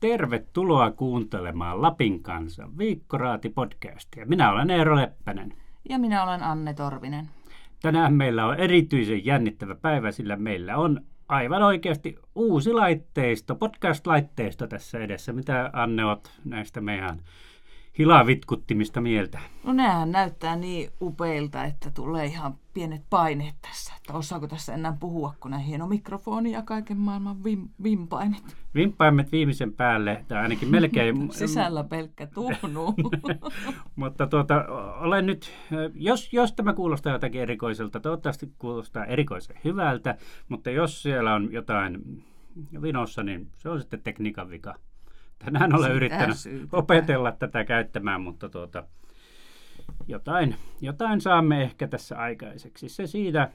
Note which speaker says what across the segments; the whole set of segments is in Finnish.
Speaker 1: Tervetuloa kuuntelemaan Lapin kanssa Viikkoraati-podcastia. Minä olen Eero Leppänen.
Speaker 2: Ja minä olen Anne Torvinen.
Speaker 1: Tänään meillä on erityisen jännittävä päivä, sillä meillä on aivan oikeasti uusi laitteisto, podcast-laitteisto tässä edessä. Mitä Anne oot näistä meidän hilavitkuttimista mieltä?
Speaker 2: No nehän näyttää niin upeilta, että tulee ihan pienet paineet tässä. Että osaako tässä enää puhua, kun näin hieno mikrofoni ja kaiken maailman vim, vimpaimet.
Speaker 1: Vimpaimet viimeisen päälle, tai ainakin melkein.
Speaker 2: Sisällä pelkkä tuhnu.
Speaker 1: Mutta tuota, olen nyt, jos, jos tämä kuulostaa jotakin erikoiselta, toivottavasti kuulostaa erikoisen hyvältä, mutta jos siellä on jotain vinossa, niin se on sitten tekniikan vika. Tänään olen Sitä yrittänyt syytetään. opetella tätä käyttämään, mutta tuota, jotain, jotain saamme ehkä tässä aikaiseksi. Se siitä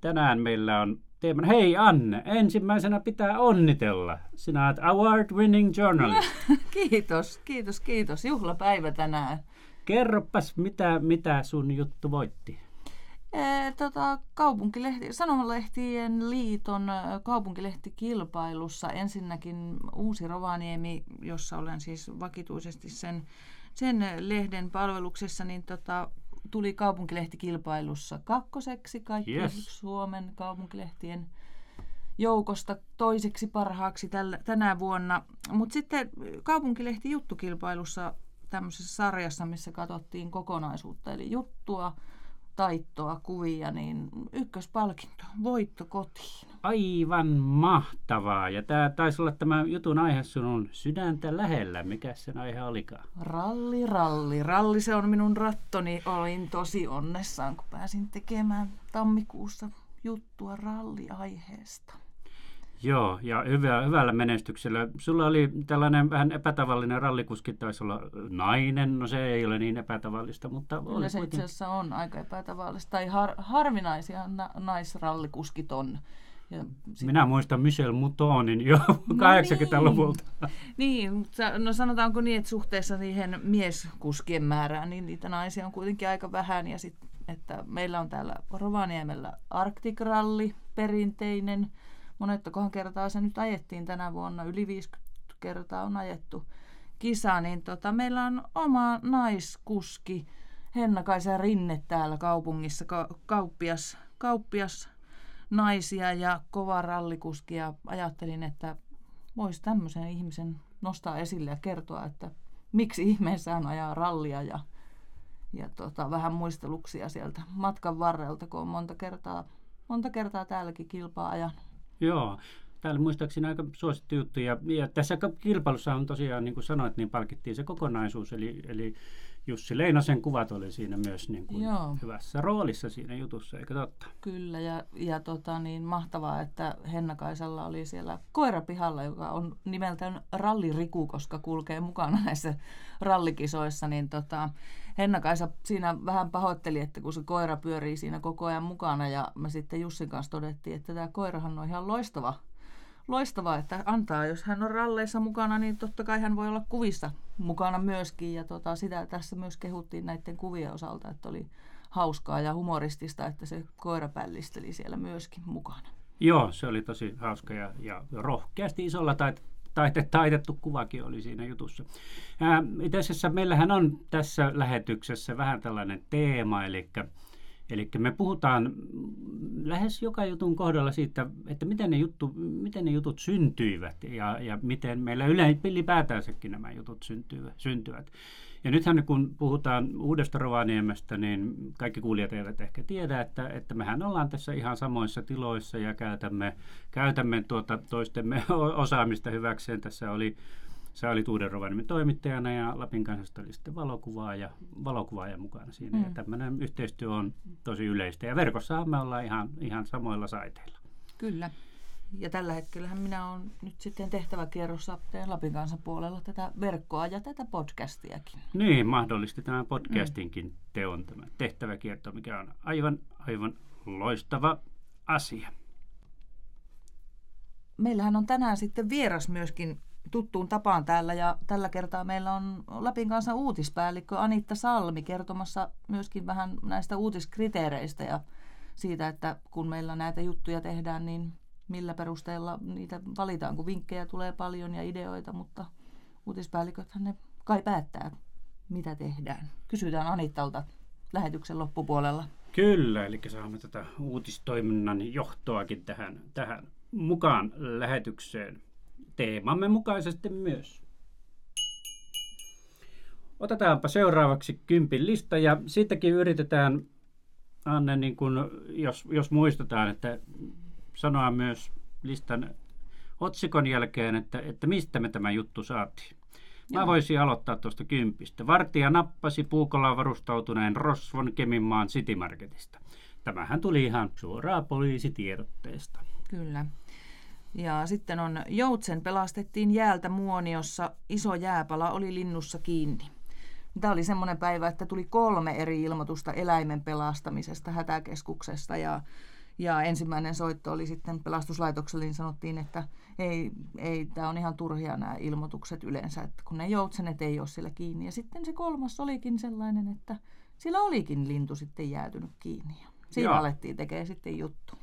Speaker 1: tänään meillä on teemana. Hei Anne, ensimmäisenä pitää onnitella. Sinä olet award-winning journalist.
Speaker 2: kiitos, kiitos, kiitos. Juhlapäivä tänään.
Speaker 1: Kerropas, mitä, mitä sun juttu voitti?
Speaker 2: E, tota, kaupunkilehti, Sanomalehtien liiton kaupunkilehtikilpailussa ensinnäkin Uusi Rovaniemi, jossa olen siis vakituisesti sen, sen lehden palveluksessa, niin tota, tuli kaupunkilehtikilpailussa kakkoseksi kaikki yes. Suomen kaupunkilehtien joukosta toiseksi parhaaksi tällä, tänä vuonna. Mutta sitten kaupunkilehti juttukilpailussa tämmöisessä sarjassa, missä katsottiin kokonaisuutta, eli juttua, taittoa, kuvia, niin ykköspalkinto, voitto kotiin.
Speaker 1: Aivan mahtavaa. Ja tämä taisi olla tämä jutun aihe sinun sydäntä lähellä. Mikä sen aihe olikaan?
Speaker 2: Ralli, ralli. Ralli se on minun rattoni. Olin tosi onnessaan, kun pääsin tekemään tammikuussa juttua ralliaiheesta.
Speaker 1: Joo, ja hyvä, hyvällä menestyksellä. Sulla oli tällainen vähän epätavallinen rallikuski, taisi olla nainen, no se ei ole niin epätavallista, mutta...
Speaker 2: Kyllä oli se itse asiassa on aika epätavallista, tai har, harvinaisia na, naisrallikuskit on.
Speaker 1: Ja sit... Minä muistan Michel Moutonin jo no 80-luvulta.
Speaker 2: Niin, niin, no sanotaanko niin, että suhteessa siihen mieskuskien määrään, niin niitä naisia on kuitenkin aika vähän, ja sit, että meillä on täällä Rovaniemellä Arctic perinteinen, monettokohan kertaa se nyt ajettiin tänä vuonna, yli 50 kertaa on ajettu kisa, niin tota, meillä on oma naiskuski Hennakaisen Rinne täällä kaupungissa, ka- kauppias, kauppias naisia ja kova rallikuski ja ajattelin, että voisi tämmöisen ihmisen nostaa esille ja kertoa, että miksi ihmeessä hän ajaa rallia ja, ja tota, vähän muisteluksia sieltä matkan varrelta, kun on monta kertaa, monta kertaa täälläkin kilpaa ajanut.
Speaker 1: Joo, täällä muistaakseni aika suosittu juttu. Ja, ja tässä kilpailussa on tosiaan, niin kuin sanoit, niin palkittiin se kokonaisuus. Eli, eli Jussi Leinosen kuvat oli siinä myös niin kuin hyvässä roolissa siinä jutussa, eikö totta?
Speaker 2: Kyllä, ja, ja tota, niin mahtavaa, että Henna-Kaisalla oli siellä koirapihalla, joka on nimeltään Ralliriku, koska kulkee mukana näissä rallikisoissa, niin tota, Henna-Kaisa siinä vähän pahoitteli, että kun se koira pyörii siinä koko ajan mukana, ja me sitten Jussin kanssa todettiin, että tämä koirahan on ihan loistava loistavaa, että antaa, jos hän on ralleissa mukana, niin totta kai hän voi olla kuvissa mukana myöskin. Ja tota, sitä tässä myös kehuttiin näiden kuvien osalta, että oli hauskaa ja humoristista, että se koira pällisteli siellä myöskin mukana.
Speaker 1: Joo, se oli tosi hauska ja, ja rohkeasti isolla tait, taite, taitettu kuvakin oli siinä jutussa. itse asiassa meillähän on tässä lähetyksessä vähän tällainen teema, eli Eli me puhutaan lähes joka jutun kohdalla siitä, että miten ne, juttu, miten ne jutut syntyivät ja, ja miten meillä ylipäätänsäkin nämä jutut syntyvät. Ja nythän kun puhutaan uudesta Rovaniemestä, niin kaikki kuulijat eivät ehkä tiedä, että, että mehän ollaan tässä ihan samoissa tiloissa ja käytämme, käytämme tuota toistemme osaamista hyväkseen. Tässä oli Sä olit Uuden Rovaniemen toimittajana ja Lapin kansasta oli sitten valokuvaaja, valokuvaaja mukana siinä. Mm. Ja tämmöinen yhteistyö on tosi yleistä. Ja verkossahan me ollaan ihan, ihan samoilla saiteilla.
Speaker 2: Kyllä. Ja tällä hetkellä minä olen nyt sitten tehtäväkierrossa Lapin kansan puolella tätä verkkoa ja tätä podcastiakin.
Speaker 1: Niin, mahdollisti tämän podcastinkin mm. teon tämä tehtäväkierto, mikä on aivan, aivan loistava asia.
Speaker 2: Meillähän on tänään sitten vieras myöskin tuttuun tapaan täällä ja tällä kertaa meillä on Lapin kanssa uutispäällikkö Anitta Salmi kertomassa myöskin vähän näistä uutiskriteereistä ja siitä, että kun meillä näitä juttuja tehdään, niin millä perusteella niitä valitaan, kun vinkkejä tulee paljon ja ideoita, mutta uutispäälliköthän ne kai päättää, mitä tehdään. Kysytään Anittalta lähetyksen loppupuolella.
Speaker 1: Kyllä, eli saamme tätä uutistoiminnan johtoakin tähän, tähän mukaan lähetykseen. Teemamme mukaisesti myös. Otetaanpa seuraavaksi kympin lista ja siitäkin yritetään, Anne, niin kun, jos, jos muistetaan, että sanoa myös listan otsikon jälkeen, että, että mistä me tämä juttu saatiin. Mä Joo. voisin aloittaa tuosta kympistä. Vartija nappasi puukolla varustautuneen Rosvon Keminmaan City Marketista. Tämähän tuli ihan suoraan poliisitiedotteesta.
Speaker 2: Kyllä. Ja sitten on Joutsen pelastettiin jäältä muoniossa, iso jääpala oli linnussa kiinni. Tämä oli semmoinen päivä, että tuli kolme eri ilmoitusta eläimen pelastamisesta hätäkeskuksesta ja ja ensimmäinen soitto oli sitten pelastuslaitokselle, niin sanottiin, että ei, ei tämä on ihan turhia nämä ilmoitukset yleensä, että kun ne joutsenet ei ole siellä kiinni. Ja sitten se kolmas olikin sellainen, että siellä olikin lintu sitten jäätynyt kiinni. Ja siinä Joo. alettiin tekemään sitten juttu.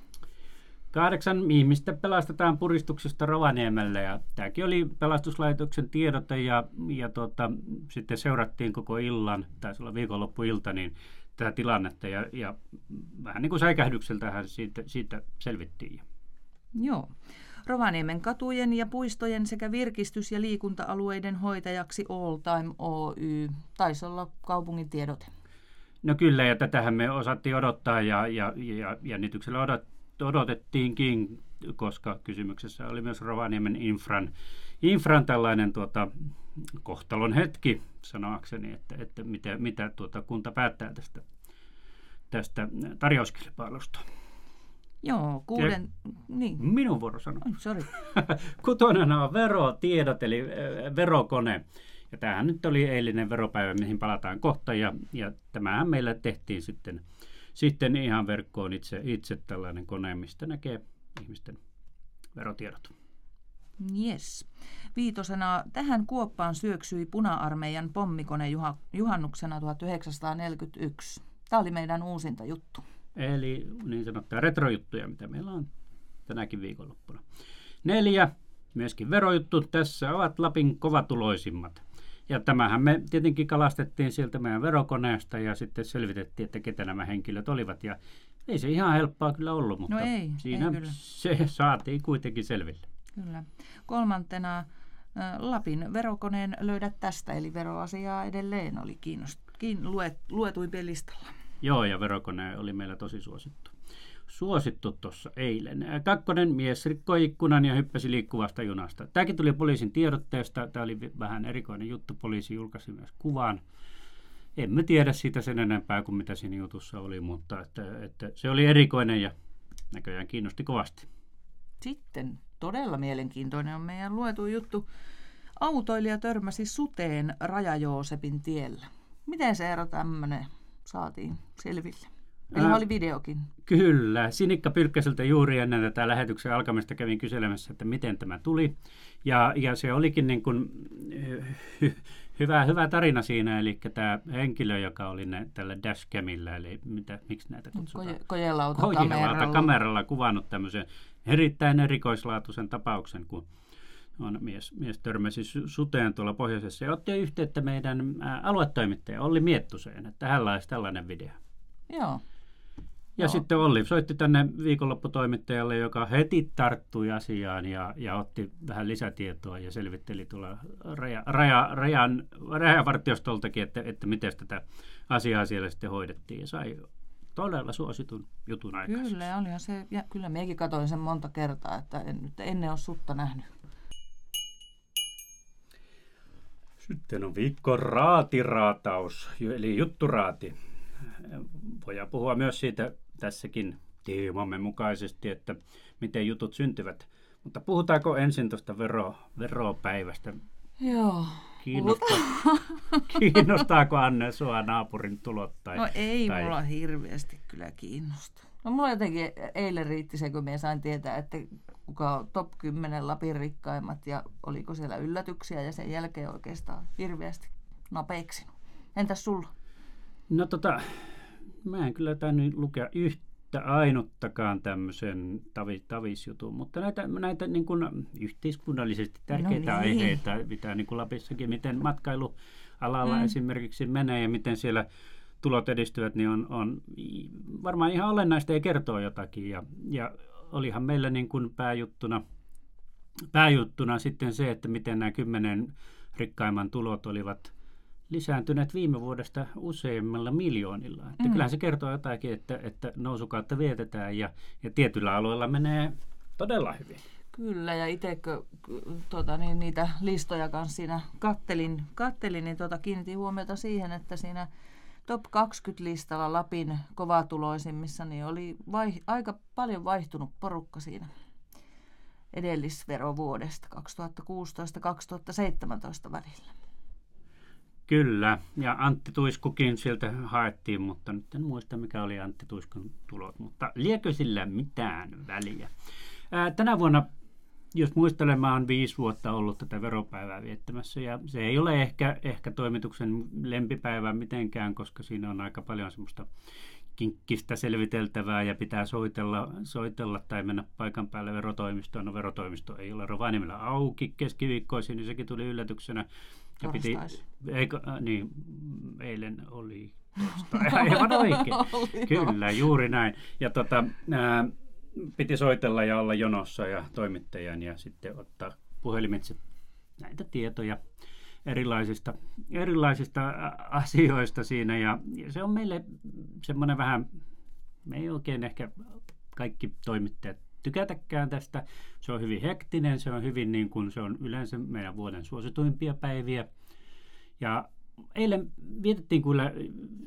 Speaker 1: Kahdeksan ihmistä pelastetaan puristuksesta Rovaniemelle ja tämäkin oli pelastuslaitoksen tiedote ja, ja tota, sitten seurattiin koko illan, taisi olla viikonloppuilta, niin tätä tilannetta ja, ja vähän niin kuin säikähdykseltähän siitä, siitä selvittiin.
Speaker 2: Joo. Rovaniemen katujen ja puistojen sekä virkistys- ja liikunta-alueiden hoitajaksi All Time Oy. Taisi olla kaupungin tiedote.
Speaker 1: No kyllä, ja tätähän me osattiin odottaa ja, ja, ja jännityksellä odot, odotettiinkin, koska kysymyksessä oli myös Rovaniemen infran, infran tällainen tuota, kohtalon hetki, sanoakseni, että, että mitä, mitä tuota kunta päättää tästä, tästä tarjouskilpailusta.
Speaker 2: Joo, kuuden... Ja niin.
Speaker 1: Minun vuoro sanoa.
Speaker 2: Oh, sorry.
Speaker 1: Kutonen on verotiedot, eli verokone. Ja tämähän nyt oli eilinen veropäivä, mihin palataan kohta. Ja, ja tämähän meillä tehtiin sitten, sitten ihan verkkoon itse, itse tällainen kone, mistä näkee ihmisten verotiedot.
Speaker 2: Yes. Viitosena tähän kuoppaan syöksyi puna-armeijan pommikone juhannuksena 1941. Tämä oli meidän uusinta juttu.
Speaker 1: Eli niin sanottuja retrojuttuja, mitä meillä on tänäkin viikonloppuna. Neljä, myöskin verojuttu. Tässä ovat Lapin kovatuloisimmat. Ja tämähän me tietenkin kalastettiin sieltä meidän verokoneesta ja sitten selvitettiin, että ketä nämä henkilöt olivat. Ja ei se ihan helppoa kyllä ollut, mutta
Speaker 2: no ei,
Speaker 1: siinä
Speaker 2: ei kyllä.
Speaker 1: se saatiin kuitenkin selville.
Speaker 2: Kyllä. Kolmantena Lapin verokoneen löydät tästä, eli veroasiaa edelleen oli kiinnost- kiin- luet, luetuin listalla.
Speaker 1: Joo, ja verokone oli meillä tosi suosittu. Suosittu tuossa eilen. Kakkonen mies rikkoi ikkunan ja hyppäsi liikkuvasta junasta. Tämäkin tuli poliisin tiedotteesta. Tämä oli vähän erikoinen juttu. Poliisi julkaisi myös kuvan. Emme tiedä siitä sen enempää kuin mitä siinä jutussa oli, mutta että, että se oli erikoinen ja näköjään kiinnosti kovasti.
Speaker 2: Sitten todella mielenkiintoinen on meidän luetu juttu. Autoilija törmäsi suteen Raja-Joosepin tiellä. Miten se ero tämmöinen saatiin selville? Eli Ää, oli videokin.
Speaker 1: Kyllä. Sinikka Pyrkkäseltä juuri ennen tätä lähetyksen alkamista kävin kyselemässä, että miten tämä tuli. Ja, ja se olikin niin kuin, hy, hyvä, hyvä tarina siinä, eli tämä henkilö, joka oli ne, tällä dashcamilla, eli mitä, miksi näitä kutsutaan? Koje,
Speaker 2: kojelauta, kameralla.
Speaker 1: kameralla kuvannut tämmöisen erittäin erikoislaatuisen tapauksen, kun on mies, mies törmäsi suteen tuolla pohjoisessa ja otti yhteyttä meidän aluetoimittaja Olli Miettuseen, että hänellä olisi tällainen video.
Speaker 2: Joo.
Speaker 1: Ja Joo. sitten Olli soitti tänne viikonlopputoimittajalle, joka heti tarttui asiaan ja, ja otti vähän lisätietoa ja selvitteli tuolla raja, raja, rajan, rajavartiostoltakin, että, että miten tätä asiaa siellä sitten hoidettiin. Ja sai todella suositun jutun aikaiseksi.
Speaker 2: Kyllä, olihan se, ja kyllä mekin katsoin sen monta kertaa, että en nyt ennen ole sutta nähnyt.
Speaker 1: Sitten on viikko raatiraataus, eli jutturaati. Voidaan puhua myös siitä tässäkin teemamme mukaisesti, että miten jutut syntyvät. Mutta puhutaanko ensin tuosta vero, veropäivästä?
Speaker 2: Joo.
Speaker 1: Kiinnostaa, kiinnostaako Anne sua naapurin tulot? Tai,
Speaker 2: no ei tai... mulla hirveästi kyllä kiinnosta. No mulla jotenkin eilen riitti se, kun me sain tietää, että kuka on top 10 Lapin rikkaimmat ja oliko siellä yllätyksiä ja sen jälkeen oikeastaan hirveästi napeiksinut. Entäs sulla?
Speaker 1: No tota, mä en kyllä tainnut lukea yhtä ainuttakaan tämmöisen tavi, tavisjutun, mutta näitä, näitä niin kuin yhteiskunnallisesti tärkeitä no niin. aiheita, mitä niin kuin Lapissakin, miten matkailualalla mm. esimerkiksi menee ja miten siellä tulot edistyvät, niin on, on varmaan ihan olennaista ja kertoo jotakin. Ja, ja olihan meillä niin kuin pääjuttuna, pääjuttuna sitten se, että miten nämä kymmenen rikkaimman tulot olivat lisääntyneet viime vuodesta useimmilla miljoonilla. Että mm. Kyllähän se kertoo jotakin, että, että nousukautta vietetään ja, ja tietyillä alueilla menee todella hyvin.
Speaker 2: Kyllä, ja itsekö tuota, niin niitä listoja kanssa siinä kattelin, kattelin niin tuota, kiinnitin huomiota siihen, että siinä top 20-listalla Lapin kovatuloisimmissa niin oli vai, aika paljon vaihtunut porukka siinä edellisverovuodesta 2016-2017 välillä.
Speaker 1: Kyllä, ja Antti Tuiskukin sieltä haettiin, mutta nyt en muista mikä oli Antti Tuiskun tulot, mutta liekö sillä mitään väliä? Ää, tänä vuonna, jos muistelemme, on viisi vuotta ollut tätä veropäivää viettämässä, ja se ei ole ehkä, ehkä toimituksen lempipäivä mitenkään, koska siinä on aika paljon semmoista kinkkistä selviteltävää ja pitää soitella, soitella tai mennä paikan päälle verotoimistoon. No verotoimisto ei ole Rovaniemellä auki keskiviikkoisin, niin sekin tuli yllätyksenä.
Speaker 2: Ja piti,
Speaker 1: eikö, äh, niin, eilen oli aivan oikein. Kyllä, juuri näin. Ja tota, ää, piti soitella ja olla jonossa ja toimittajan ja sitten ottaa puhelimitse näitä tietoja erilaisista, erilaisista asioista siinä. Ja, ja se on meille semmoinen vähän, me ei oikein ehkä kaikki toimittajat tykätäkään tästä. Se on hyvin hektinen, se on hyvin niin kuin se on yleensä meidän vuoden suosituimpia päiviä. Ja eilen vietettiin kyllä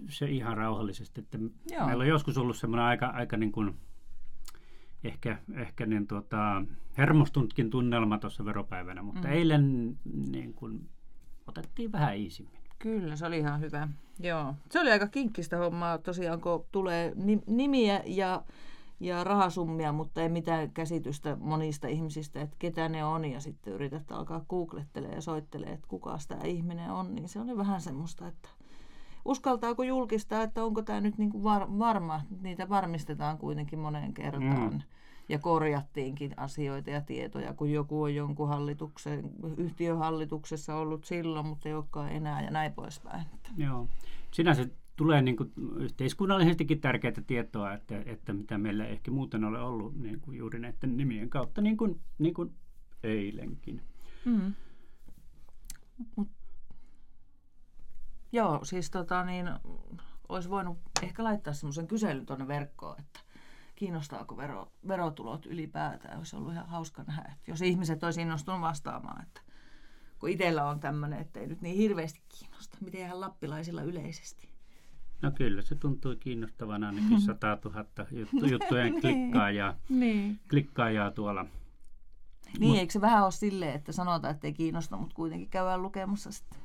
Speaker 1: se ihan rauhallisesti, että Joo. meillä on joskus ollut semmoinen aika, aika niin kuin ehkä, ehkä niin tuota, hermostunutkin tunnelma tuossa veropäivänä, mutta mm. eilen niin kuin, otettiin vähän iisimmin.
Speaker 2: Kyllä, se oli ihan hyvä. Joo. Se oli aika kinkkistä hommaa tosiaan, kun tulee nimiä ja ja rahasummia, mutta ei mitään käsitystä monista ihmisistä, että ketä ne on, ja sitten yrität alkaa googlettelemaan ja soittelee, että kuka tämä ihminen on, niin se oli vähän semmoista, että uskaltaako julkistaa, että onko tämä nyt niin kuin var, varma, niitä varmistetaan kuitenkin moneen kertaan. Mm. Ja korjattiinkin asioita ja tietoja, kun joku on jonkun hallituksen, yhtiöhallituksessa ollut silloin, mutta ei olekaan enää ja näin poispäin.
Speaker 1: Joo. Sinänsä tulee niin kuin yhteiskunnallisestikin tärkeää tietoa, että, että mitä meillä ehkä muuten ole ollut niin kuin juuri näiden nimien kautta, niin kuin, niin kuin eilenkin. Mm.
Speaker 2: Mut, joo, siis tota niin, olisi voinut ehkä laittaa semmoisen kyselyn tuonne verkkoon, että kiinnostaako vero, verotulot ylipäätään. Olisi ollut ihan hauska nähdä, että jos ihmiset olisi innostunut vastaamaan, että kun itsellä on tämmöinen, että ei nyt niin hirveästi kiinnosta, miten ihan lappilaisilla yleisesti.
Speaker 1: No kyllä, se tuntui kiinnostavan ainakin 100 000 juttu, juttujen niin, klikkaajaa, niin. klikkaajaa tuolla.
Speaker 2: Niin, Mut, eikö se vähän ole silleen, että sanotaan, että ei kiinnosta, mutta kuitenkin käydään lukemassa sitten?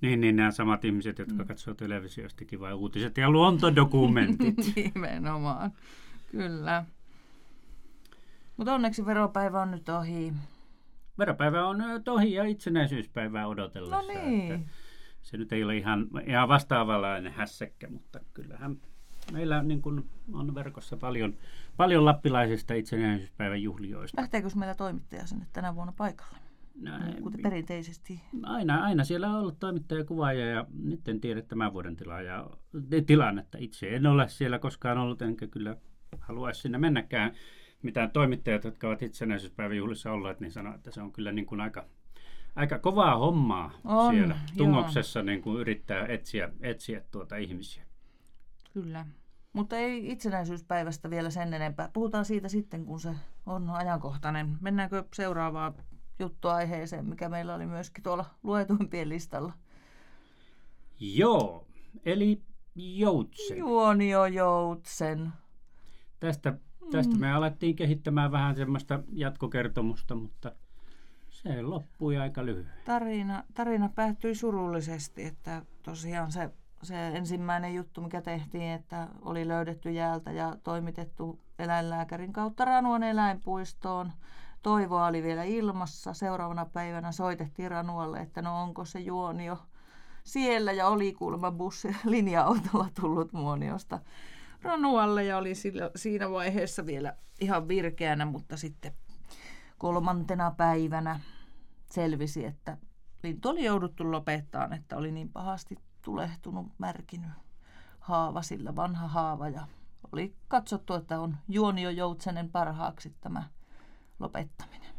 Speaker 1: Niin, niin nämä samat ihmiset, jotka mm. katsoo televisiostakin vai uutiset ja luontodokumentit.
Speaker 2: Nimenomaan, kyllä. Mutta onneksi veropäivä on nyt ohi.
Speaker 1: Veropäivä on nyt ohi ja itsenäisyyspäivää odotellessa.
Speaker 2: No niin. Että
Speaker 1: se nyt ei ole ihan, ihan vastaavanlainen hässäkkä, mutta kyllähän meillä niin kuin on verkossa paljon, paljon lappilaisista itsenäisyyspäivän juhlioista.
Speaker 2: Lähteekö meillä toimittaja sinne tänä vuonna paikalle? Näin. No, kuten perinteisesti.
Speaker 1: Aina, aina siellä on ollut toimittaja kuvaaja ja nyt en tiedä tämän vuoden tilaaja, tilannetta. Itse en ole siellä koskaan ollut, enkä kyllä haluaisi sinne mennäkään. Mitään toimittajat, jotka ovat itsenäisyyspäivän juhlissa olleet, niin sanoo, että se on kyllä niin kuin aika aika kovaa hommaa on, siellä tungoksessa niin kuin yrittää etsiä, etsiä tuota ihmisiä.
Speaker 2: Kyllä. Mutta ei itsenäisyyspäivästä vielä sen enempää. Puhutaan siitä sitten, kun se on ajankohtainen. Mennäänkö seuraavaan juttuaiheeseen, mikä meillä oli myöskin tuolla luetuimpien listalla?
Speaker 1: Joo, eli Joutsen.
Speaker 2: Juonio Joutsen.
Speaker 1: Tästä, tästä mm. me alettiin kehittämään vähän semmoista jatkokertomusta, mutta se loppui aika lyhyen.
Speaker 2: Tarina, tarina päättyi surullisesti, että tosiaan se, se ensimmäinen juttu, mikä tehtiin, että oli löydetty jäältä ja toimitettu eläinlääkärin kautta Ranuan eläinpuistoon. Toivoa oli vielä ilmassa. Seuraavana päivänä soitettiin Ranualle, että no onko se juonio siellä ja oli kuulemma bussi linja-autolla tullut Muoniosta Ranualle ja oli siinä vaiheessa vielä ihan virkeänä, mutta sitten kolmantena päivänä selvisi, että lintu oli jouduttu lopettaa, että oli niin pahasti tulehtunut, märkinyt haava, sillä vanha haava ja oli katsottu, että on Juonio Joutsenen parhaaksi tämä lopettaminen.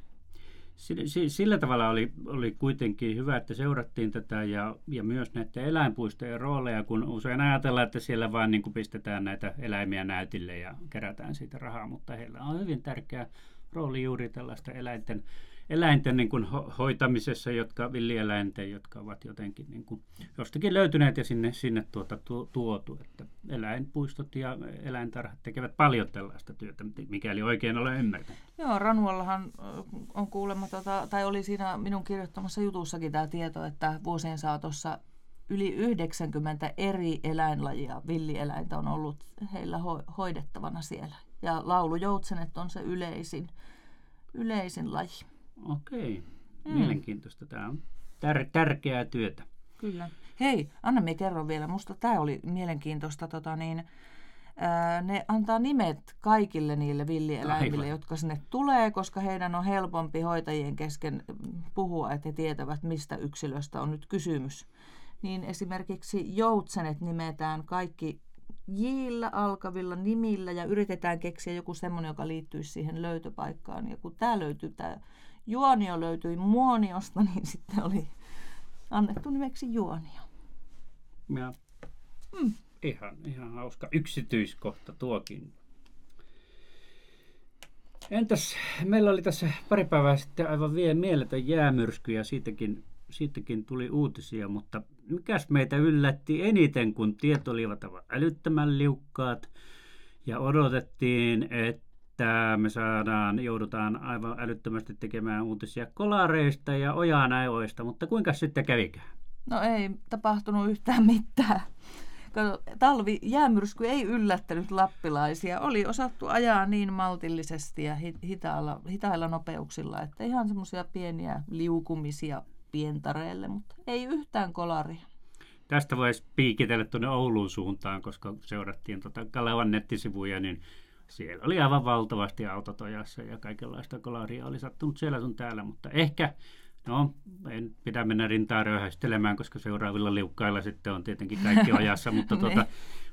Speaker 1: Sillä tavalla oli, oli kuitenkin hyvä, että seurattiin tätä ja, ja myös näiden eläinpuistojen rooleja, kun usein ajatellaan, että siellä vain niin pistetään näitä eläimiä näytille ja kerätään siitä rahaa, mutta heillä on hyvin tärkeä rooli juuri tällaista eläinten eläinten niin kuin hoitamisessa, jotka villieläinten, jotka ovat jotenkin niin kuin jostakin löytyneet ja sinne, sinne tuota, tuotu. Että eläinpuistot ja eläintarhat tekevät paljon tällaista työtä, mikäli oikein olen ymmärtänyt.
Speaker 2: Joo, Ranuallahan on kuulemma, tota, tai oli siinä minun kirjoittamassa jutussakin tämä tieto, että vuosien saatossa yli 90 eri eläinlajia, villieläintä on ollut heillä ho- hoidettavana siellä. Ja laulujoutsenet on se yleisin, yleisin laji.
Speaker 1: Okei, mm. mielenkiintoista. Tämä on tär- tärkeää työtä.
Speaker 2: Kyllä. Hei, anna me kerro vielä. Musta tämä oli mielenkiintoista. Tota niin, ää, ne antaa nimet kaikille niille villieläimille, Aivan. jotka sinne tulee, koska heidän on helpompi hoitajien kesken puhua, että he tietävät, mistä yksilöstä on nyt kysymys. Niin esimerkiksi joutsenet nimetään kaikki jillä alkavilla nimillä ja yritetään keksiä joku semmoinen, joka liittyisi siihen löytöpaikkaan. Ja kun tämä löytyy, tämä Juonio löytyi Muoniosta, niin sitten oli annettu nimeksi Juonio.
Speaker 1: Ja mm. ihan, ihan hauska yksityiskohta tuokin. Entäs, meillä oli tässä pari päivää sitten aivan vielä mieletön jäämyrsky ja siitäkin, siitäkin tuli uutisia, mutta mikäs meitä yllätti eniten, kun tiet olivat älyttömän liukkaat ja odotettiin, että me saadaan, joudutaan aivan älyttömästi tekemään uutisia kolareista ja ojanäoista, mutta kuinka sitten kävikään?
Speaker 2: No ei tapahtunut yhtään mitään. Talvi jäämyrsky ei yllättänyt lappilaisia. Oli osattu ajaa niin maltillisesti ja hitailla, hitailla nopeuksilla, että ihan semmoisia pieniä liukumisia pientareille, mutta ei yhtään kolaria.
Speaker 1: Tästä voisi piikitellä tuonne Ouluun suuntaan, koska seurattiin tuota Kalevan nettisivuja, niin siellä oli aivan valtavasti autotojassa ja kaikenlaista kolaria oli sattunut siellä sun täällä, mutta ehkä, no en pidä mennä rintaa röyhästelemään, koska seuraavilla liukkailla sitten on tietenkin kaikki ojassa, mutta, tuota.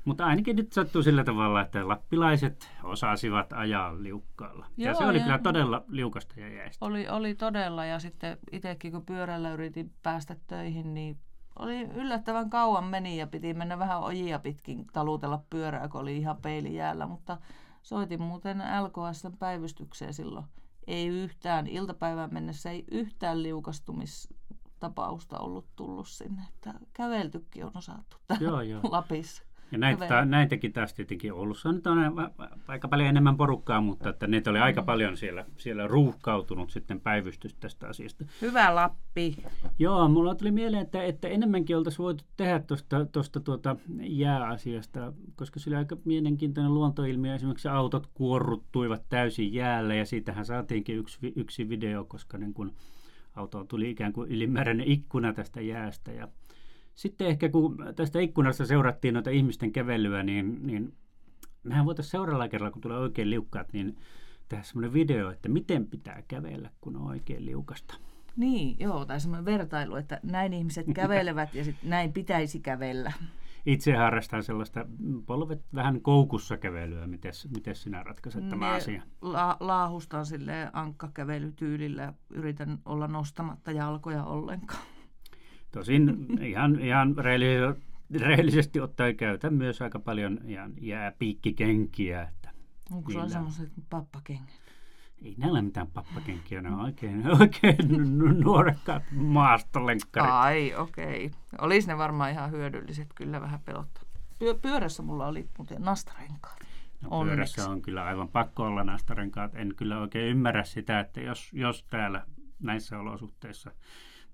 Speaker 1: Mutta ainakin nyt sattuu sillä tavalla, että lappilaiset osasivat ajaa liukkaalla. Joo, ja se oli ja kyllä todella liukasta ja jäistä.
Speaker 2: Oli, oli todella ja sitten itsekin kun pyörällä yritin päästä töihin, niin oli yllättävän kauan meni ja piti mennä vähän ojia pitkin talutella pyörää, kun oli ihan peili jäällä, mutta Soitin muuten LKSn päivystykseen silloin. Ei yhtään, iltapäivään mennessä ei yhtään liukastumistapausta ollut tullut sinne. Että käveltykin on osattu täällä joo, joo. Lapissa.
Speaker 1: Ja näitä, näitäkin taas tietenkin Oulussa nyt on aika paljon enemmän porukkaa, mutta että ne oli aika mm. paljon siellä, siellä ruuhkautunut sitten päivystys tästä asiasta.
Speaker 2: Hyvä Lappi.
Speaker 1: Joo, mulla tuli mieleen, että, että enemmänkin oltaisiin voitu tehdä tuosta, tuosta tuota jääasiasta, koska sillä aika mielenkiintoinen luontoilmiö. Esimerkiksi autot kuorruttuivat täysin jäälle ja siitähän saatiinkin yksi, yksi video, koska niin kun auto tuli ikään kuin ylimääräinen ikkuna tästä jäästä ja sitten ehkä kun tästä ikkunasta seurattiin noita ihmisten kävelyä, niin, niin mehän voitaisiin seuraavalla kerralla, kun tulee oikein liukkaat, niin tehdä semmoinen video, että miten pitää kävellä, kun on oikein liukasta.
Speaker 2: Niin, joo, tai semmoinen vertailu, että näin ihmiset kävelevät ja sitten näin pitäisi kävellä.
Speaker 1: Itse harrastan sellaista polvet vähän koukussa kävelyä. Miten, miten sinä ratkaiset tämä asia?
Speaker 2: La- laahustan sille ankkakävelytyylillä. Yritän olla nostamatta jalkoja ollenkaan.
Speaker 1: Tosin ihan, ihan rehellisesti, rehellisesti ottaen käytän myös aika paljon ihan jääpiikkikenkiä. Että
Speaker 2: Onko sulla semmoiset pappakengät?
Speaker 1: Ei näillä ole mitään pappakenkiä, ne on oikein, oikein nuorekkaat maastolenkkarit.
Speaker 2: Ai, okei. Okay. Olisi ne varmaan ihan hyödylliset, kyllä vähän pelottaa. Pyö- pyörässä mulla oli muuten nastarenkaat.
Speaker 1: No, pyörässä on kyllä aivan pakko olla nastarenkaat. En kyllä oikein ymmärrä sitä, että jos, jos täällä näissä olosuhteissa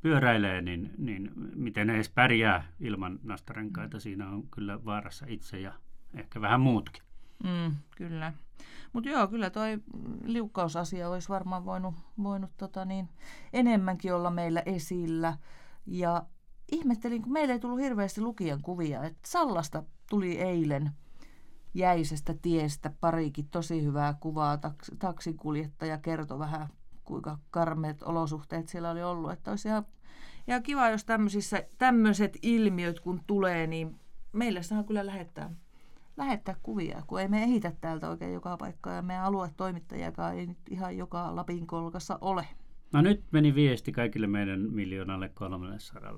Speaker 1: pyöräilee, niin, niin miten ne edes pärjää ilman nastarenkaita. Siinä on kyllä vaarassa itse ja ehkä vähän muutkin.
Speaker 2: Mm, kyllä. Mutta joo, kyllä toi liukkausasia olisi varmaan voinut, voinut tota niin, enemmänkin olla meillä esillä. Ja ihmettelin, kun meillä ei tullut hirveästi lukijan kuvia. että Sallasta tuli eilen jäisestä tiestä parikin tosi hyvää kuvaa. Taks- taksikuljettaja kertoi vähän, kuinka karmeet olosuhteet siellä oli ollut. Että olisi ihan, ihan kiva, jos tämmöiset ilmiöt kun tulee, niin meille saa kyllä lähettää, lähettää kuvia, kun ei me ehitä täältä oikein joka paikkaa ja meidän aluetoimittajakaan ei nyt ihan joka Lapin kolkassa ole.
Speaker 1: No nyt meni viesti kaikille meidän miljoonalle 300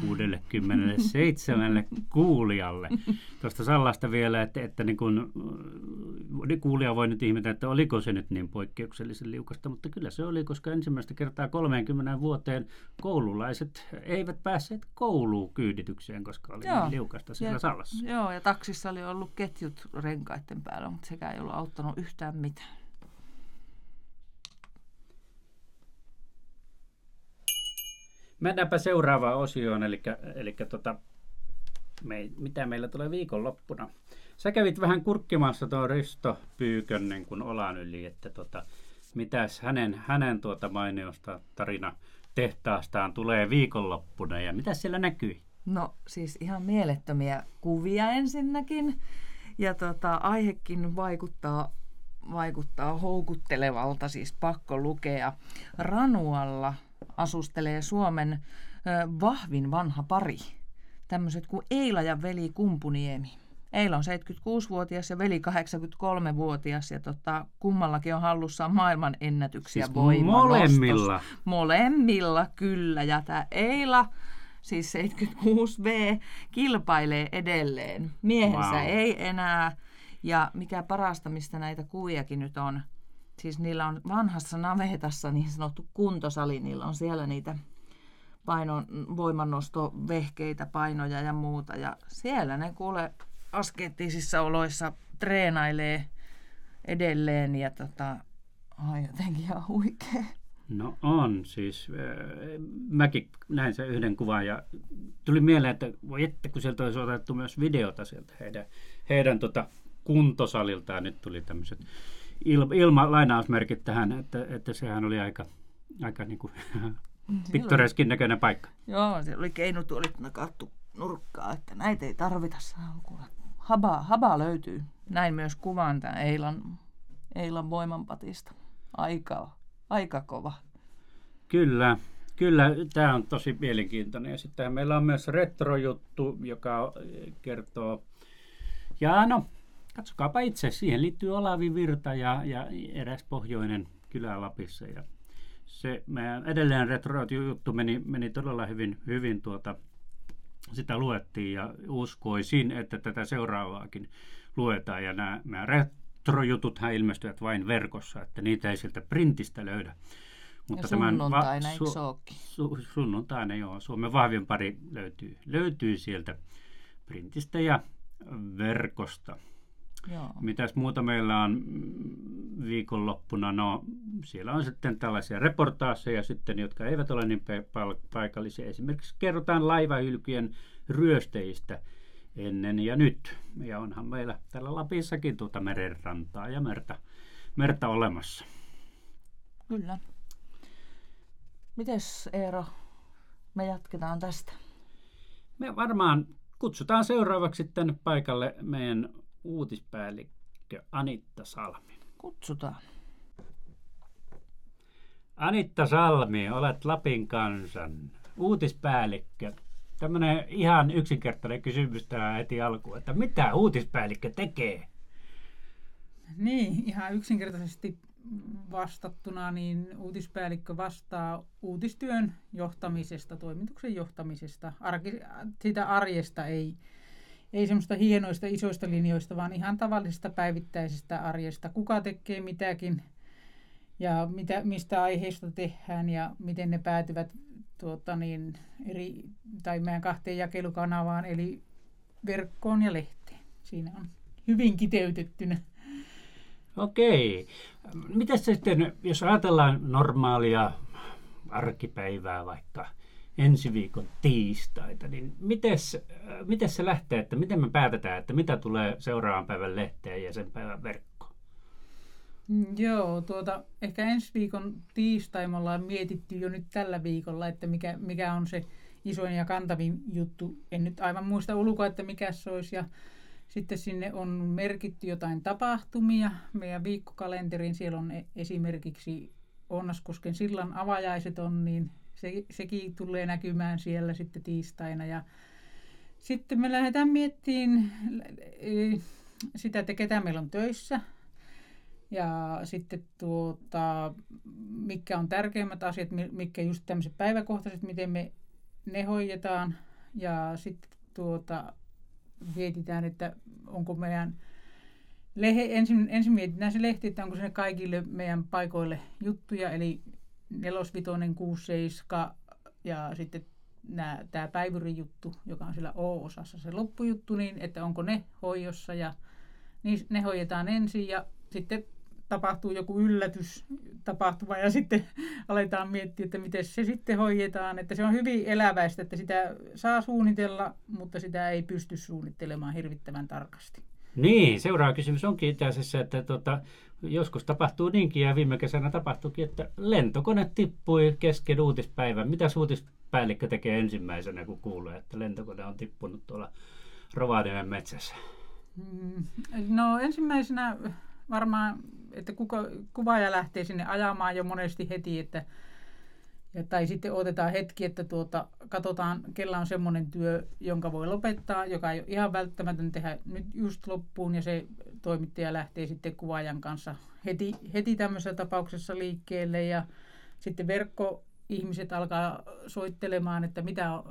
Speaker 1: 67 kuulijalle. Tuosta Sallasta vielä, että, että niin kun, niin kuulija voi nyt ihmetellä, että oliko se nyt niin poikkeuksellisen liukasta, mutta kyllä se oli, koska ensimmäistä kertaa 30 vuoteen koululaiset eivät päässeet kouluun kyyditykseen, koska oli joo. niin liukasta siellä ja, Sallassa.
Speaker 2: Joo, ja taksissa oli ollut ketjut renkaiden päällä, mutta sekä ei ollut auttanut yhtään mitään.
Speaker 1: Mennäänpä seuraavaan osioon, eli, eli tota, me, mitä meillä tulee viikonloppuna. Sä kävit vähän kurkkimassa tuo Risto Pyykön niin kuin olan yli, että tota, mitäs hänen, hänen tuota mainiosta tarina tehtaastaan tulee viikonloppuna ja mitä siellä näkyi?
Speaker 2: No siis ihan mielettömiä kuvia ensinnäkin. Ja tota, aihekin vaikuttaa, vaikuttaa houkuttelevalta, siis pakko lukea. Ranualla asustelee Suomen ö, vahvin vanha pari. Tämmöiset kuin Eila ja veli Kumpuniemi. Eila on 76-vuotias ja veli 83-vuotias ja tota, kummallakin on hallussaan maailman ennätyksiä siis
Speaker 1: molemmilla?
Speaker 2: Molemmilla, kyllä. Ja tämä Eila, siis 76V, kilpailee edelleen. Miehensä wow. ei enää. Ja mikä parasta, mistä näitä kuviakin nyt on, siis niillä on vanhassa navetassa niin sanottu kuntosali, niillä on siellä niitä painon, voimannostovehkeitä, painoja ja muuta. Ja siellä ne kuule askeettisissa oloissa treenailee edelleen ja tota, ai jotenkin ihan huikea.
Speaker 1: No on, siis mäkin näin sen yhden kuvan ja tuli mieleen, että voi että kun sieltä olisi otettu myös videota sieltä heidän, heidän tota kuntosaliltaan, nyt tuli tämmöiset il, ilma lainausmerkit tähän, että, että sehän oli aika, aika niin kuin, pittoreskin näköinen paikka.
Speaker 2: Joo, se oli keinutuolit nakattu nurkkaa, että näitä ei tarvita. Haba, haba löytyy. Näin myös kuvaan tämän Eilan, Eilan voimanpatista. Aika, aika kova.
Speaker 1: Kyllä, kyllä tämä on tosi mielenkiintoinen. Ja sitten meillä on myös retrojuttu, joka kertoo, ja no, katsokaapa itse, siihen liittyy Olavi Virta ja, ja eräs pohjoinen kylä Lapissa. Ja se meidän edelleen retro-juttu meni, meni todella hyvin, hyvin tuota, sitä luettiin ja uskoisin, että tätä seuraavaakin luetaan. Ja nämä, nämä retrojututhan ilmestyvät vain verkossa, että niitä ei sieltä printistä löydä.
Speaker 2: Mutta ja sunnuntaina, eikö su,
Speaker 1: su, Sunnuntaina, joo. Suomen vahvin pari löytyy, löytyy sieltä printistä ja verkosta. Joo. Mitäs muuta meillä on viikonloppuna? No, siellä on sitten tällaisia reportaaseja sitten, jotka eivät ole niin paikallisia. Esimerkiksi kerrotaan laivahylkyjen ryösteistä ennen ja nyt. Ja onhan meillä täällä Lapissakin tuota merenrantaa ja merta, merta olemassa.
Speaker 2: Kyllä. Mites Eero, me jatketaan tästä?
Speaker 1: Me varmaan kutsutaan seuraavaksi tänne paikalle meidän uutispäällikkö Anitta Salmi.
Speaker 2: Kutsutaan.
Speaker 1: Anitta Salmi, olet Lapin kansan uutispäällikkö. Tämmöinen ihan yksinkertainen kysymys tähän heti alkuun, että mitä uutispäällikkö tekee?
Speaker 3: Niin, ihan yksinkertaisesti vastattuna, niin uutispäällikkö vastaa uutistyön johtamisesta, toimituksen johtamisesta. Arki, sitä arjesta ei, ei semmoista hienoista isoista linjoista, vaan ihan tavallisesta päivittäisestä arjesta. Kuka tekee mitäkin ja mitä, mistä aiheista tehdään ja miten ne päätyvät tuota niin, eri, tai meidän kahteen jakelukanavaan, eli verkkoon ja lehteen. Siinä on hyvin kiteytettynä.
Speaker 1: Okei. Miten sitten, jos ajatellaan normaalia arkipäivää vaikka – ensi viikon tiistaita, niin miten se lähtee, että miten me päätetään, että mitä tulee seuraavan päivän lehteen ja sen päivän verkkoon?
Speaker 3: Mm, joo, tuota, ehkä ensi viikon tiistai me ollaan mietitty jo nyt tällä viikolla, että mikä, mikä on se isoin ja kantavin juttu. En nyt aivan muista ulkoa, että mikä se olisi. Ja Sitten sinne on merkitty jotain tapahtumia. Meidän viikkokalenterin siellä on e- esimerkiksi Onnaskosken sillan avajaiset on, niin se, sekin tulee näkymään siellä sitten tiistaina. Ja sitten me lähdetään miettimään e, sitä, että ketä meillä on töissä. Ja sitten tuota, mitkä on tärkeimmät asiat, mitkä just tämmöiset päiväkohtaiset, miten me ne hoidetaan. Ja sitten tuota, mietitään, että onko meidän lehe, ensin, ensin mietitään se lehti, että onko sinne kaikille meidän paikoille juttuja, eli nelosvitonen, kuusi, seiska ja sitten tämä päivyrijuttu, joka on siellä O-osassa se loppujuttu, niin että onko ne hoidossa ja niin ne hoidetaan ensin ja sitten tapahtuu joku yllätys tapahtuma ja sitten aletaan miettiä, että miten se sitten hoidetaan. Että se on hyvin eläväistä, että sitä saa suunnitella, mutta sitä ei pysty suunnittelemaan hirvittävän tarkasti.
Speaker 1: Niin, seuraava kysymys onkin itse asiassa, että tota, joskus tapahtuu niinkin ja viime kesänä tapahtuikin, että lentokone tippui kesken uutispäivän. Mitä uutispäällikkö tekee ensimmäisenä, kun kuulee, että lentokone on tippunut tuolla Rovaniemen metsässä?
Speaker 3: Mm, no ensimmäisenä varmaan, että kuka, kuvaaja lähtee sinne ajamaan jo monesti heti, että ja, tai sitten otetaan hetki, että tuota, katsotaan, kellä on semmoinen työ, jonka voi lopettaa, joka ei ole ihan välttämätön tehdä nyt just loppuun, ja se toimittaja lähtee sitten kuvaajan kanssa heti, heti tämmöisessä tapauksessa liikkeelle, ja sitten verkko ihmiset alkaa soittelemaan, että mitä,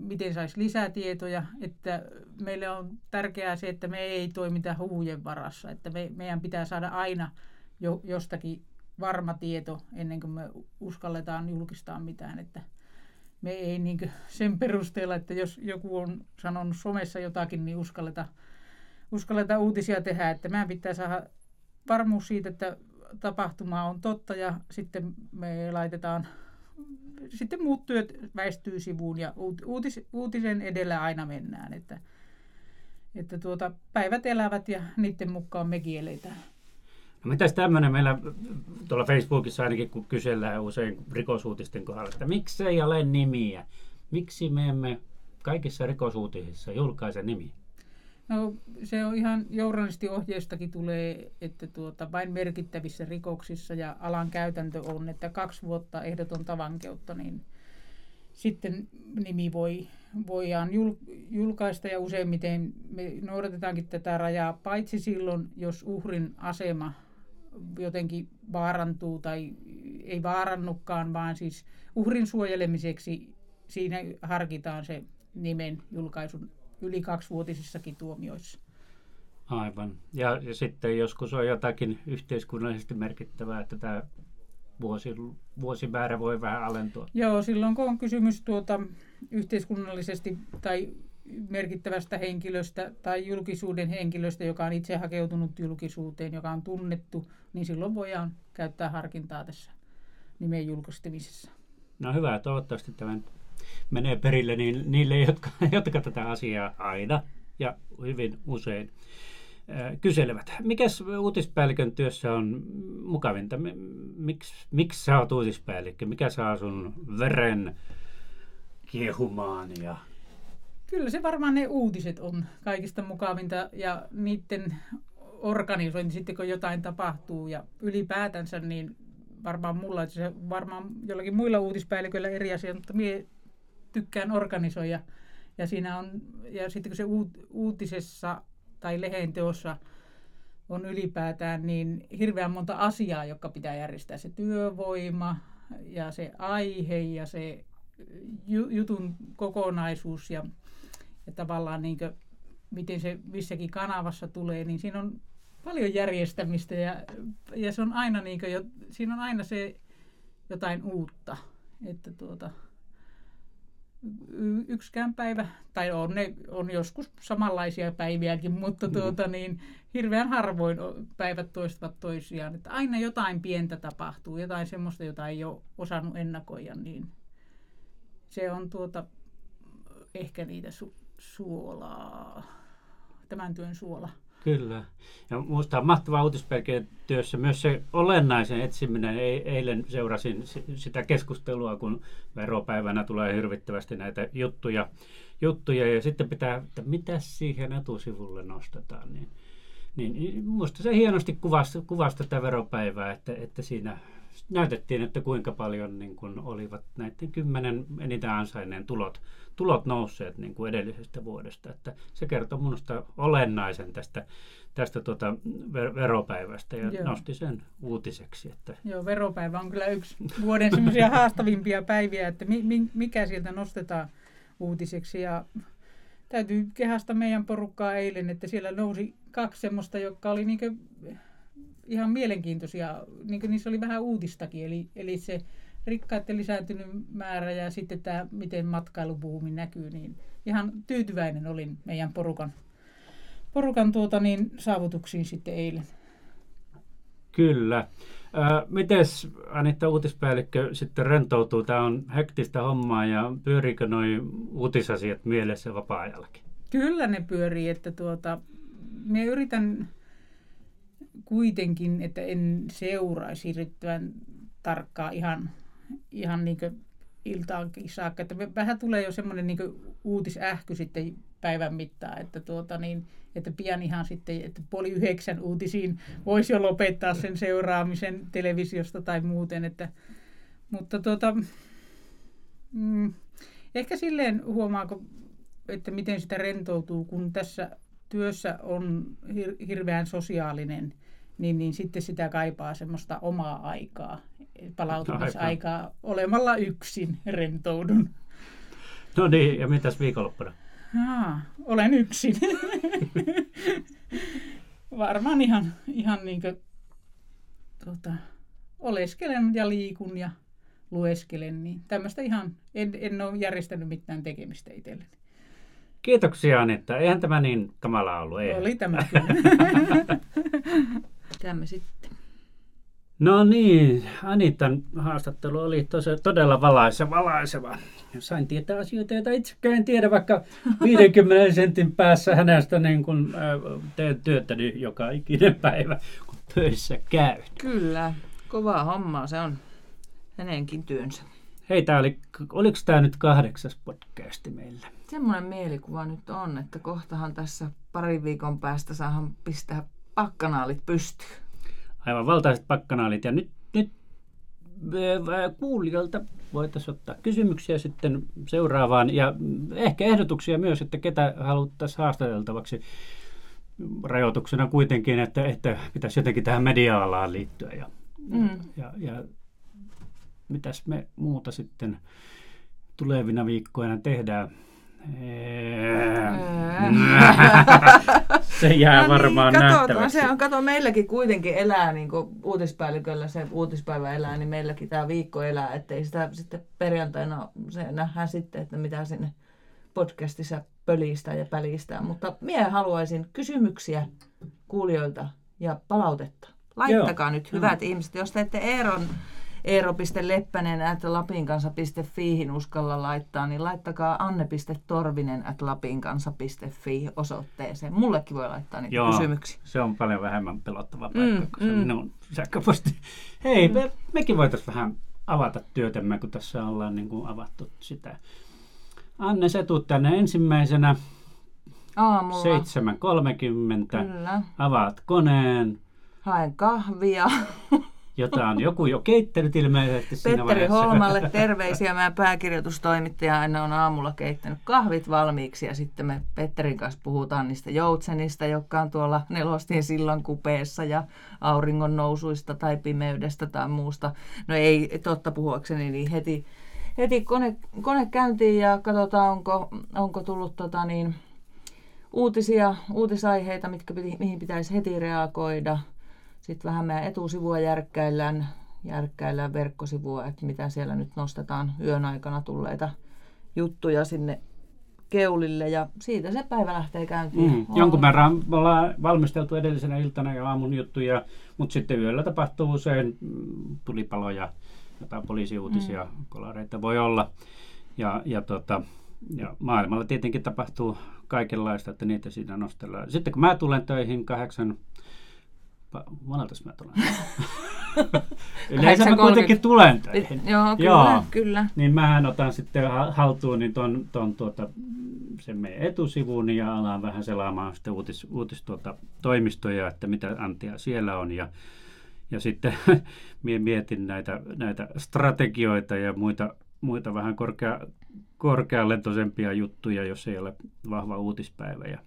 Speaker 3: miten saisi lisätietoja, että meille on tärkeää se, että me ei toimita huujen varassa, että me, meidän pitää saada aina jo, jostakin varma tieto ennen kuin me uskalletaan julkistaa mitään, että me ei niin sen perusteella, että jos joku on sanonut somessa jotakin, niin uskalleta, uskalleta uutisia tehdä, että meidän pitää saada varmuus siitä, että tapahtuma on totta ja sitten me laitetaan sitten muut työt väistyy sivuun ja uutis, uutisen edellä aina mennään. Että, että tuota, päivät elävät ja niiden mukaan mekin eletään.
Speaker 1: No mitäs tämmöinen meillä tuolla Facebookissa ainakin, kun kysellään usein rikosuutisten kohdalla, että miksei ole nimiä? Miksi me emme kaikissa rikosuutisissa julkaise nimiä?
Speaker 3: No se on ihan journalistiohjeistakin tulee, että tuota, vain merkittävissä rikoksissa ja alan käytäntö on, että kaksi vuotta ehdotonta vankeutta, niin sitten nimi voi, voidaan jul, julkaista ja useimmiten me noudatetaankin tätä rajaa, paitsi silloin, jos uhrin asema jotenkin vaarantuu tai ei vaarannutkaan, vaan siis uhrin suojelemiseksi siinä harkitaan se nimen julkaisun yli kaksivuotisissakin tuomioissa.
Speaker 1: Aivan. Ja, ja sitten joskus on jotakin yhteiskunnallisesti merkittävää, että tämä vuosi, vuosimäärä voi vähän alentua.
Speaker 3: Joo, silloin kun on kysymys tuota, yhteiskunnallisesti tai merkittävästä henkilöstä tai julkisuuden henkilöstä, joka on itse hakeutunut julkisuuteen, joka on tunnettu, niin silloin voidaan käyttää harkintaa tässä nimen julkaistemisessa.
Speaker 1: No hyvä, toivottavasti tämä menee perille niin, niille, jotka, jotka tätä asiaa aina ja hyvin usein kyselevät. Mikäs uutispäällikön työssä on mukavinta? Miksi, miksi sä oot uutispäällikkö? Mikä saa sun veren kiehumaan ja
Speaker 3: Kyllä se varmaan ne uutiset on kaikista mukavinta ja niiden organisointi sitten kun jotain tapahtuu ja ylipäätänsä niin varmaan mulla, että se varmaan jollakin muilla uutispäälliköillä eri asia, mutta minä tykkään organisoida ja siinä on, ja sitten kun se uut, uutisessa tai lehen teossa on ylipäätään niin hirveän monta asiaa, jotka pitää järjestää. Se työvoima ja se aihe ja se jutun kokonaisuus ja ja tavallaan niin kuin, miten se missäkin kanavassa tulee, niin siinä on paljon järjestämistä ja, ja se on aina niin kuin, jo, siinä on aina se jotain uutta. Että tuota, yksikään päivä, tai on, ne, on joskus samanlaisia päiviäkin, mutta mm. tuota, niin, hirveän harvoin päivät toistuvat toisiaan. Että aina jotain pientä tapahtuu, jotain semmoista, jota ei ole osannut ennakoida, niin se on tuota, ehkä niitä su- suolaa, tämän työn suola.
Speaker 1: Kyllä. Ja minusta on mahtavaa uutisperkeen työssä myös se olennaisen etsiminen. Eilen seurasin sitä keskustelua, kun veropäivänä tulee hirvittävästi näitä juttuja. juttuja ja sitten pitää, että mitä siihen etusivulle nostetaan, niin, niin, minusta se hienosti kuvasi, kuvasi tätä veropäivää, että, että siinä näytettiin, että kuinka paljon niin kuin olivat näiden kymmenen eniten ansainneen tulot, tulot nousseet niin kuin edellisestä vuodesta. Että se kertoo minusta olennaisen tästä, tästä tuota ver- veropäivästä ja Joo. nosti sen uutiseksi. Että...
Speaker 3: Joo, veropäivä on kyllä yksi vuoden semmoisia haastavimpia päiviä, että mi- mi- mikä sieltä nostetaan uutiseksi. Ja täytyy kehasta meidän porukkaa eilen, että siellä nousi kaksi semmoista, jotka oli niin ihan mielenkiintoisia, niin niissä oli vähän uutistakin, eli, eli se rikkaiden lisääntynyt määrä ja sitten tämä, miten matkailubuumi näkyy, niin ihan tyytyväinen olin meidän porukan, porukan tuota, niin, saavutuksiin sitten eilen.
Speaker 1: Kyllä. Äh, mites Anitta uutispäällikkö sitten rentoutuu? Tämä on hektistä hommaa ja pyöriikö noin uutisasiat mielessä vapaa-ajallakin?
Speaker 3: Kyllä ne pyörii, että tuota, me yritän kuitenkin, että en seuraisi riittävän tarkkaan ihan, ihan niin iltaankin saakka. Että vähän tulee jo semmoinen niin uutisähky sitten päivän mittaan, että, tuota niin, että pian ihan sitten, että puoli yhdeksän uutisiin voisi jo lopettaa sen seuraamisen televisiosta tai muuten. Että, mutta tuota, mm, ehkä silleen huomaako, että miten sitä rentoutuu, kun tässä työssä on hir- hirveän sosiaalinen, niin, niin sitten sitä kaipaa semmoista omaa aikaa, palautumisaikaa. Olemalla yksin rentoudun.
Speaker 1: No niin, ja mitäs viikonloppuna?
Speaker 3: Aa, olen yksin. Varmaan ihan, ihan niin kuin, tuota, oleskelen ja liikun ja lueskelen. Niin tämmöistä ihan, en, en ole järjestänyt mitään tekemistä itselleni.
Speaker 1: Kiitoksia Anetta. Eihän tämä niin kamala ollut. Ei.
Speaker 3: Oli tämä kyllä.
Speaker 2: Tämä sitten.
Speaker 1: No niin, Anitan haastattelu oli tosi, todella valaiseva. valaiseva. Sain tietää asioita, joita itsekään en tiedä, vaikka 50 sentin päässä hänestä niin kun, äh, teen työtäni joka ikinen päivä, kun töissä käy.
Speaker 2: Kyllä, kovaa hommaa se on hänenkin työnsä.
Speaker 1: Hei, tää oli, oliko tämä nyt kahdeksas podcasti meillä?
Speaker 2: Semmoinen mielikuva nyt on, että kohtahan tässä parin viikon päästä saahan pistää pakkanaalit pystyyn.
Speaker 1: Aivan valtaiset pakkanaalit. Ja nyt, nyt kuulijoilta voitaisiin ottaa kysymyksiä sitten seuraavaan ja ehkä ehdotuksia myös, että ketä haluttaisiin haastateltavaksi rajoituksena kuitenkin, että, että pitäisi jotenkin tähän media-alaan liittyä ja, mm. ja, ja mitäs me muuta sitten tulevina viikkoina tehdään. se jää no varmaan niin, nähtäväksi.
Speaker 2: Se on, kato, meilläkin kuitenkin elää, niin kuin uutispäälliköllä se uutispäivä elää, niin meilläkin tämä viikko elää, ettei sitä sitten perjantaina se nähdään sitten, että mitä sinne podcastissa pölistä ja pälistää. Mutta minä haluaisin kysymyksiä kuulijoilta ja palautetta. Laittakaa Joo. nyt hyvät Joo. ihmiset, jos teette Eeron eero.leppänen at lapinkansa.fiihin uskalla laittaa, niin laittakaa anne.torvinen at lapinkansa.fi osoitteeseen. Mullekin voi laittaa niitä Joo, kysymyksiä.
Speaker 1: se on paljon vähemmän pelottava paikka, mm, se mm. minun sähköposti. Hei, me, mekin voitaisiin vähän avata työtämme, kun tässä ollaan niin kuin avattu sitä. Anne, se tuut tänne ensimmäisenä.
Speaker 2: Aamulla.
Speaker 1: 7.30. Kyllä. Avaat koneen.
Speaker 2: Haen kahvia.
Speaker 1: jota on joku jo keittänyt ilmeisesti
Speaker 2: siinä Petteri Holmalle terveisiä. Mä pääkirjoitustoimittaja aina on aamulla keittänyt kahvit valmiiksi ja sitten me Petterin kanssa puhutaan niistä joutsenista, jotka on tuolla nelostin sillan kupeessa ja auringon nousuista tai pimeydestä tai muusta. No ei totta puhuakseni, niin heti, heti kone, kone käyntiin ja katsotaan, onko, onko tullut tota niin, uutisia, uutisaiheita, mitkä, mihin pitäisi heti reagoida – sitten vähän meidän etusivua järkkäillään, järkkäillään verkkosivua, että mitä siellä nyt nostetaan yön aikana tulleita juttuja sinne keulille ja siitä se päivä lähtee käyntiin. Mm.
Speaker 1: Jonkun verran ollaan valmisteltu edellisenä iltana ja aamun juttuja, mutta sitten yöllä tapahtuu usein mm, tulipaloja, jotain poliisiuutisia, mm. kolareita voi olla. Ja, ja, tota, ja maailmalla tietenkin tapahtuu kaikenlaista, että niitä siinä nostellaan. Sitten kun mä tulen töihin kahdeksan Monelta mä tulen? Yleensä mä
Speaker 2: 8.30.
Speaker 1: kuitenkin tulen töihin.
Speaker 2: Joo, kyllä,
Speaker 1: Joo.
Speaker 2: kyllä.
Speaker 1: Niin mähän otan sitten ha- haltuun niin ton, ton tuota, sen meidän etusivun ja alan vähän selaamaan sitten uutis, uutis tuota, toimistoja, että mitä antia siellä on ja, ja sitten mie- mietin näitä, näitä strategioita ja muita, muita vähän korkea, korkealentoisempia juttuja, jos ei ole vahva uutispäivä ja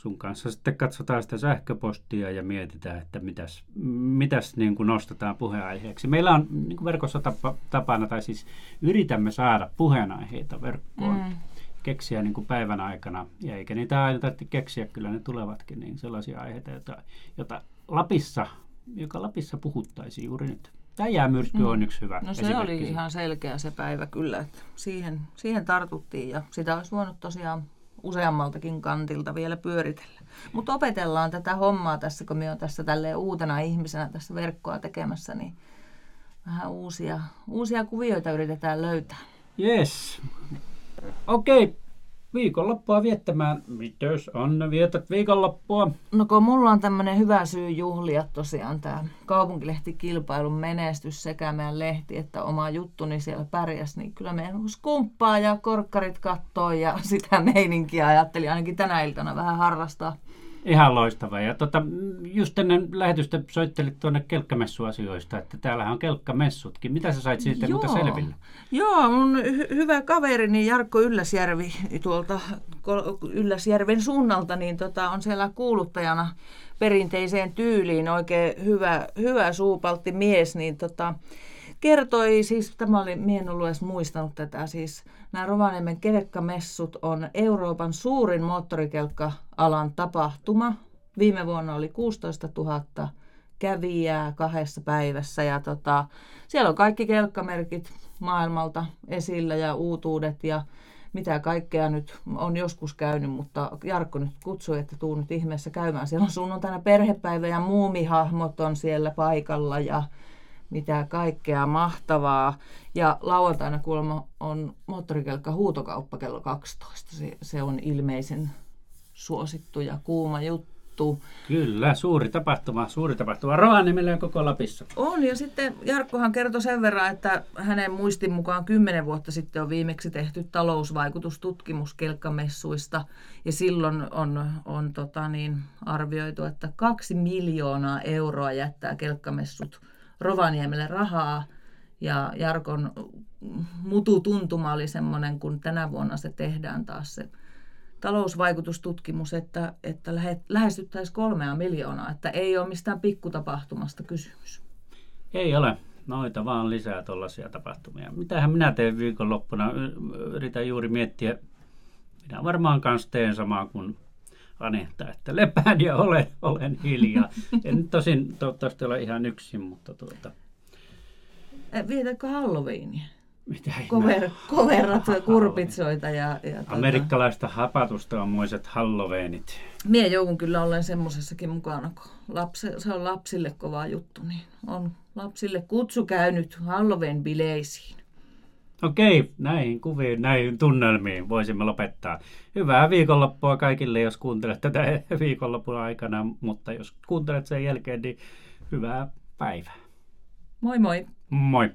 Speaker 1: sun kanssa sitten katsotaan sitä sähköpostia ja mietitään, että mitäs, mitäs niin kuin nostetaan puheenaiheeksi. Meillä on niin kuin verkossa tapa, tapana, tai siis yritämme saada puheenaiheita verkkoon, mm. keksiä niin kuin päivän aikana, ja eikä niitä aina tarvitse keksiä, kyllä ne tulevatkin, niin sellaisia aiheita, joita, joita Lapissa, joka Lapissa puhuttaisiin juuri nyt. Tämä jäämyrsky mm. on yksi hyvä
Speaker 2: No se oli ihan selkeä se päivä kyllä, että siihen, siihen tartuttiin ja sitä olisi voinut tosiaan useammaltakin kantilta vielä pyöritellä. Mutta opetellaan tätä hommaa tässä, kun me on tässä tälleen uutena ihmisenä tässä verkkoa tekemässä, niin vähän uusia, uusia kuvioita yritetään löytää.
Speaker 1: Yes. Okei, viikonloppua viettämään. Mitäs Anna, vietät viikonloppua?
Speaker 2: No kun mulla on tämmöinen hyvä syy juhlia tosiaan tämä kaupunkilehtikilpailun menestys sekä meidän lehti että oma juttuni siellä pärjäs, niin kyllä meidän skumppaa ja korkkarit kattoo ja sitä meininkiä ajattelin ainakin tänä iltana vähän harrastaa.
Speaker 1: Ihan loistava. Ja tota, just ennen lähetystä soittelit tuonne kelkkamessuasioista, että täällähän on kelkkamessutkin. Mitä sä sait siitä muuta selville?
Speaker 2: Joo, mun hy- hyvä kaverini Jarkko Ylläsjärvi tuolta Ylläsjärven suunnalta, niin tota, on siellä kuuluttajana perinteiseen tyyliin oikein hyvä, hyvä suupaltti mies, niin tota, kertoi, siis tämä oli, mie en ollut edes muistanut tätä, siis nämä Rovaniemen kelkkamessut on Euroopan suurin moottorikelkka-alan tapahtuma. Viime vuonna oli 16 000 kävijää kahdessa päivässä ja tota, siellä on kaikki kelkkamerkit maailmalta esillä ja uutuudet ja mitä kaikkea nyt on joskus käynyt, mutta Jarkko nyt kutsui, että tuu nyt ihmeessä käymään. Siellä on sunnuntaina perhepäivä ja muumihahmot on siellä paikalla ja mitä kaikkea mahtavaa. Ja lauantaina kuulemma on moottorikelkka huutokauppa kello 12. Se, se on ilmeisen suosittu ja kuuma juttu.
Speaker 1: Kyllä, suuri tapahtuma, suuri tapahtuma. Rovaniemellä ja koko Lapissa.
Speaker 2: On, ja sitten Jarkkohan kertoi sen verran, että hänen muistin mukaan kymmenen vuotta sitten on viimeksi tehty talousvaikutustutkimus kelkkamessuista, ja silloin on, on tota niin, arvioitu, että kaksi miljoonaa euroa jättää kelkkamessut Rovaniemelle rahaa, ja Jarkon mututuntuma oli semmoinen, kun tänä vuonna se tehdään taas se talousvaikutustutkimus, että, että lähe- lähestyttäisiin kolmea miljoonaa, että ei ole mistään pikkutapahtumasta kysymys.
Speaker 1: Ei ole. Noita vaan lisää tuollaisia tapahtumia. Mitähän minä teen viikonloppuna? Yritän juuri miettiä. Minä varmaan kanssa teen samaa kuin Anetta, että lepään ja olen, olen hiljaa. En tosin toivottavasti ole ihan yksin, mutta tuota,
Speaker 2: Vietätkö Halloweenia?
Speaker 1: mitä
Speaker 2: Kover, koverat, kurpitsoita ja... ja tota,
Speaker 1: Amerikkalaista hapatusta on muiset Halloweenit.
Speaker 2: Mie joudun kyllä olen semmosessakin mukana, kun lapsi, se on lapsille kova juttu, niin on lapsille kutsu käynyt Halloween-bileisiin.
Speaker 1: Okei, näihin kuviin, näihin tunnelmiin voisimme lopettaa. Hyvää viikonloppua kaikille, jos kuuntelet tätä viikonlopun aikana, mutta jos kuuntelet sen jälkeen, niin hyvää päivää.
Speaker 2: Moi moi!
Speaker 1: Moi!